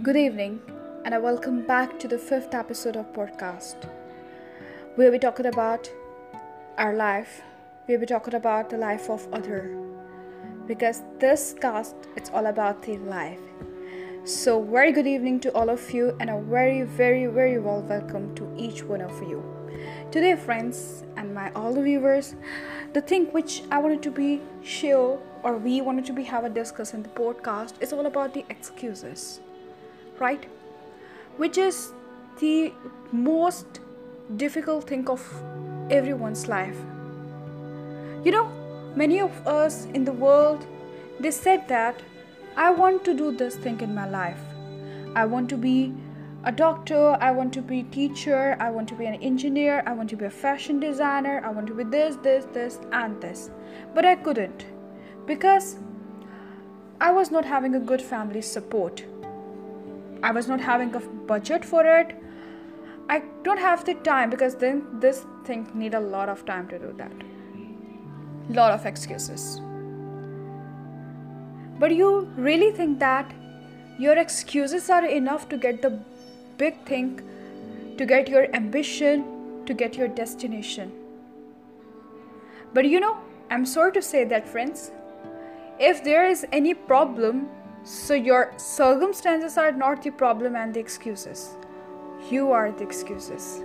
Good evening, and I welcome back to the 5th episode of podcast, where we talking about our life, where we talking about the life of other, because this cast, it's all about the life. So very good evening to all of you, and a very, very, very well welcome to each one of you. Today, friends and my all the viewers, the thing which I wanted to be sure, or we wanted to be have a discuss in the podcast is all about the excuses right? Which is the most difficult thing of everyone's life. You know, many of us in the world, they said that I want to do this thing in my life. I want to be a doctor, I want to be a teacher, I want to be an engineer, I want to be a fashion designer, I want to be this, and this. But I couldn't, because I was not having a good family support. I was not having a budget for it. I don't have the time, because then this thing need a lot of time to do that. Lot of excuses. But you really think that your excuses are enough to get the big thing, to get your ambition, to get your destination. But you know, I'm sorry to say that, friends, if there is any problem so your circumstances are not the problem and the excuses. You are the excuses.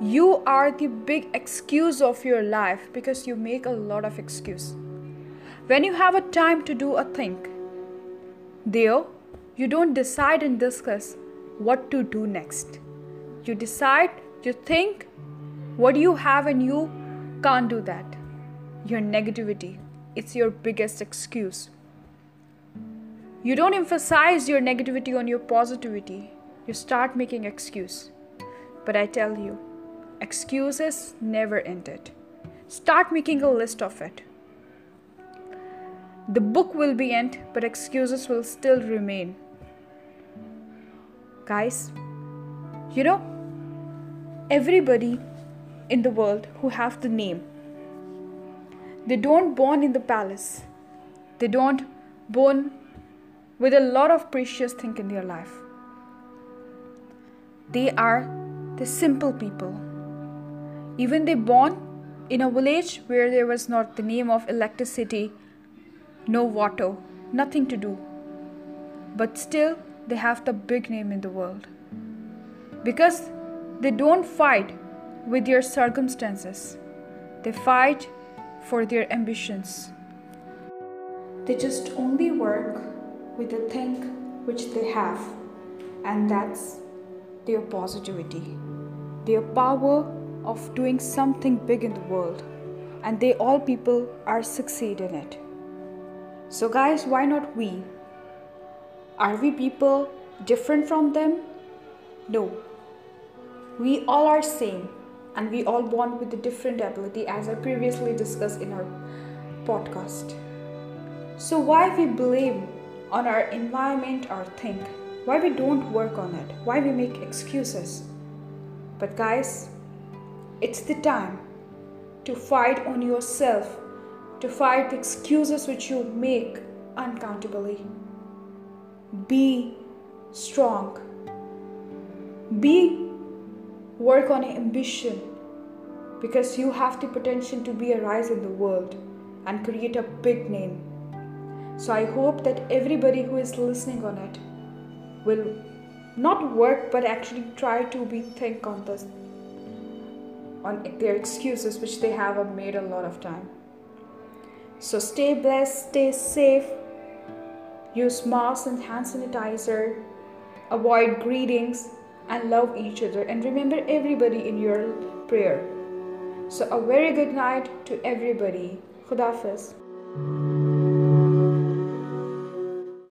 You are the big excuse of your life because you make a lot of excuses. When you have a time to do a thing, there you don't decide and discuss what to do next. You decide, you think, what do you have and you can't do that. Your negativity, it's your biggest excuse. You don't emphasize your negativity on your positivity. You start making excuses. But I tell you, excuses never ended. Start making a list of it. The book will be end, but excuses will still remain. Guys, you know, everybody in the world who have the name, they don't born in the palace. They don't born with a lot of precious things in their life. They are the simple people. Even they born in a village where there was not the name of electricity, no water, nothing to do. But still they have the big name in the world. Because they don't fight with their circumstances. They fight for their ambitions. They just only work with the thing which they have, and that's their positivity, their power of doing something big in the world, and they all people are succeed in it. So guys, why not we? Are we people different from them? No. We all are same, and we all born with a different ability, as I previously discussed in our podcast. So why we blame on our environment or think why we don't work on it, why we make excuses. But guys, it's the time to fight on yourself, to fight the excuses which you make unaccountably. Be strong. Work on your ambition, because you have the potential to be a rise in the world and create a big name. So I hope that everybody who is listening on it will not work but actually try to think on this, on their excuses which they have made a lot of time. So stay blessed, stay safe, use masks and hand sanitizer, avoid greetings and love each other, and remember everybody in your prayer. So a very good night to everybody. Khuda Hafiz.